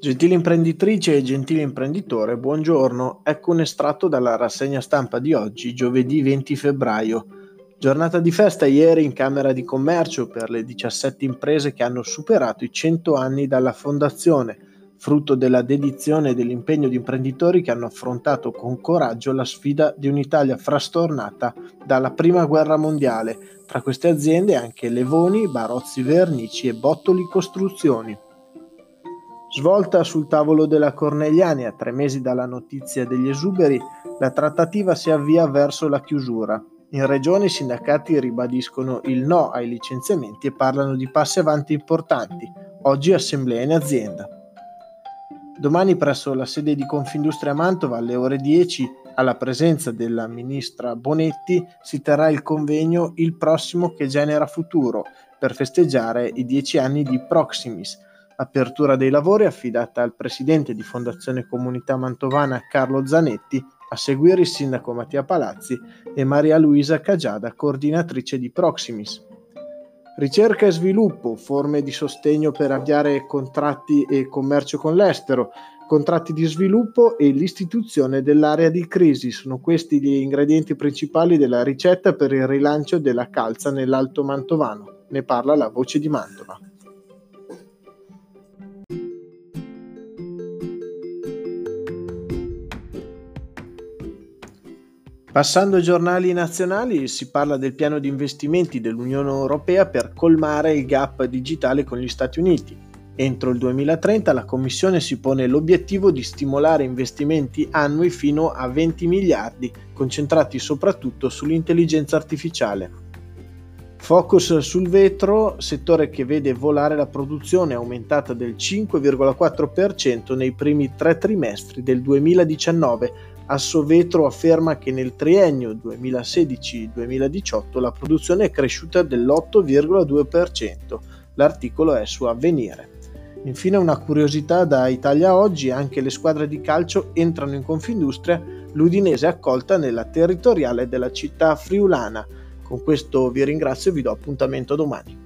Gentili imprenditrice e gentile imprenditore, buongiorno. Ecco un estratto dalla rassegna stampa di oggi, giovedì 20 febbraio. Giornata di festa ieri in Camera di Commercio per le 17 imprese che hanno superato i 100 anni dalla fondazione, frutto della dedizione e dell'impegno di imprenditori che hanno affrontato con coraggio la sfida di un'Italia frastornata dalla Prima Guerra Mondiale. Tra queste aziende anche Levoni, Barozzi Vernici e Bottoli Costruzioni. Svolta sul tavolo della Cornegliani a tre mesi dalla notizia degli esuberi, la trattativa si avvia verso la chiusura. In regione i sindacati ribadiscono il no ai licenziamenti e parlano di passi avanti importanti. Oggi assemblea in azienda. Domani presso la sede di Confindustria Mantova alle ore 10, alla presenza della ministra Bonetti, si terrà il convegno Il prossimo che genera futuro per festeggiare i dieci anni di Proximis, Apertura dei lavori affidata al presidente di Fondazione Comunità Mantovana Carlo Zanetti, a seguire il sindaco Mattia Palazzi e Maria Luisa Cagiada, coordinatrice di Proximis. Ricerca e sviluppo, forme di sostegno per avviare contratti e commercio con l'estero, contratti di sviluppo e l'istituzione dell'area di crisi sono questi gli ingredienti principali della ricetta per il rilancio della calza nell'Alto Mantovano. Ne parla la voce di Mantova. Passando ai giornali nazionali si parla del piano di investimenti dell'Unione Europea per colmare il gap digitale con gli Stati Uniti. Entro il 2030 la Commissione si pone l'obiettivo di stimolare investimenti annui fino a 20 miliardi, concentrati soprattutto sull'intelligenza artificiale. Focus sul vetro, settore che vede volare la produzione aumentata del 5,4% nei primi tre trimestri del 2019 Assovetro afferma che nel triennio 2016-2018 la produzione è cresciuta dell'8,2%. L'articolo è su Avvenire. Infine una curiosità da Italia Oggi, anche le squadre di calcio entrano in Confindustria, l'Udinese è accolta nella territoriale della città friulana. Con questo vi ringrazio e vi do appuntamento domani.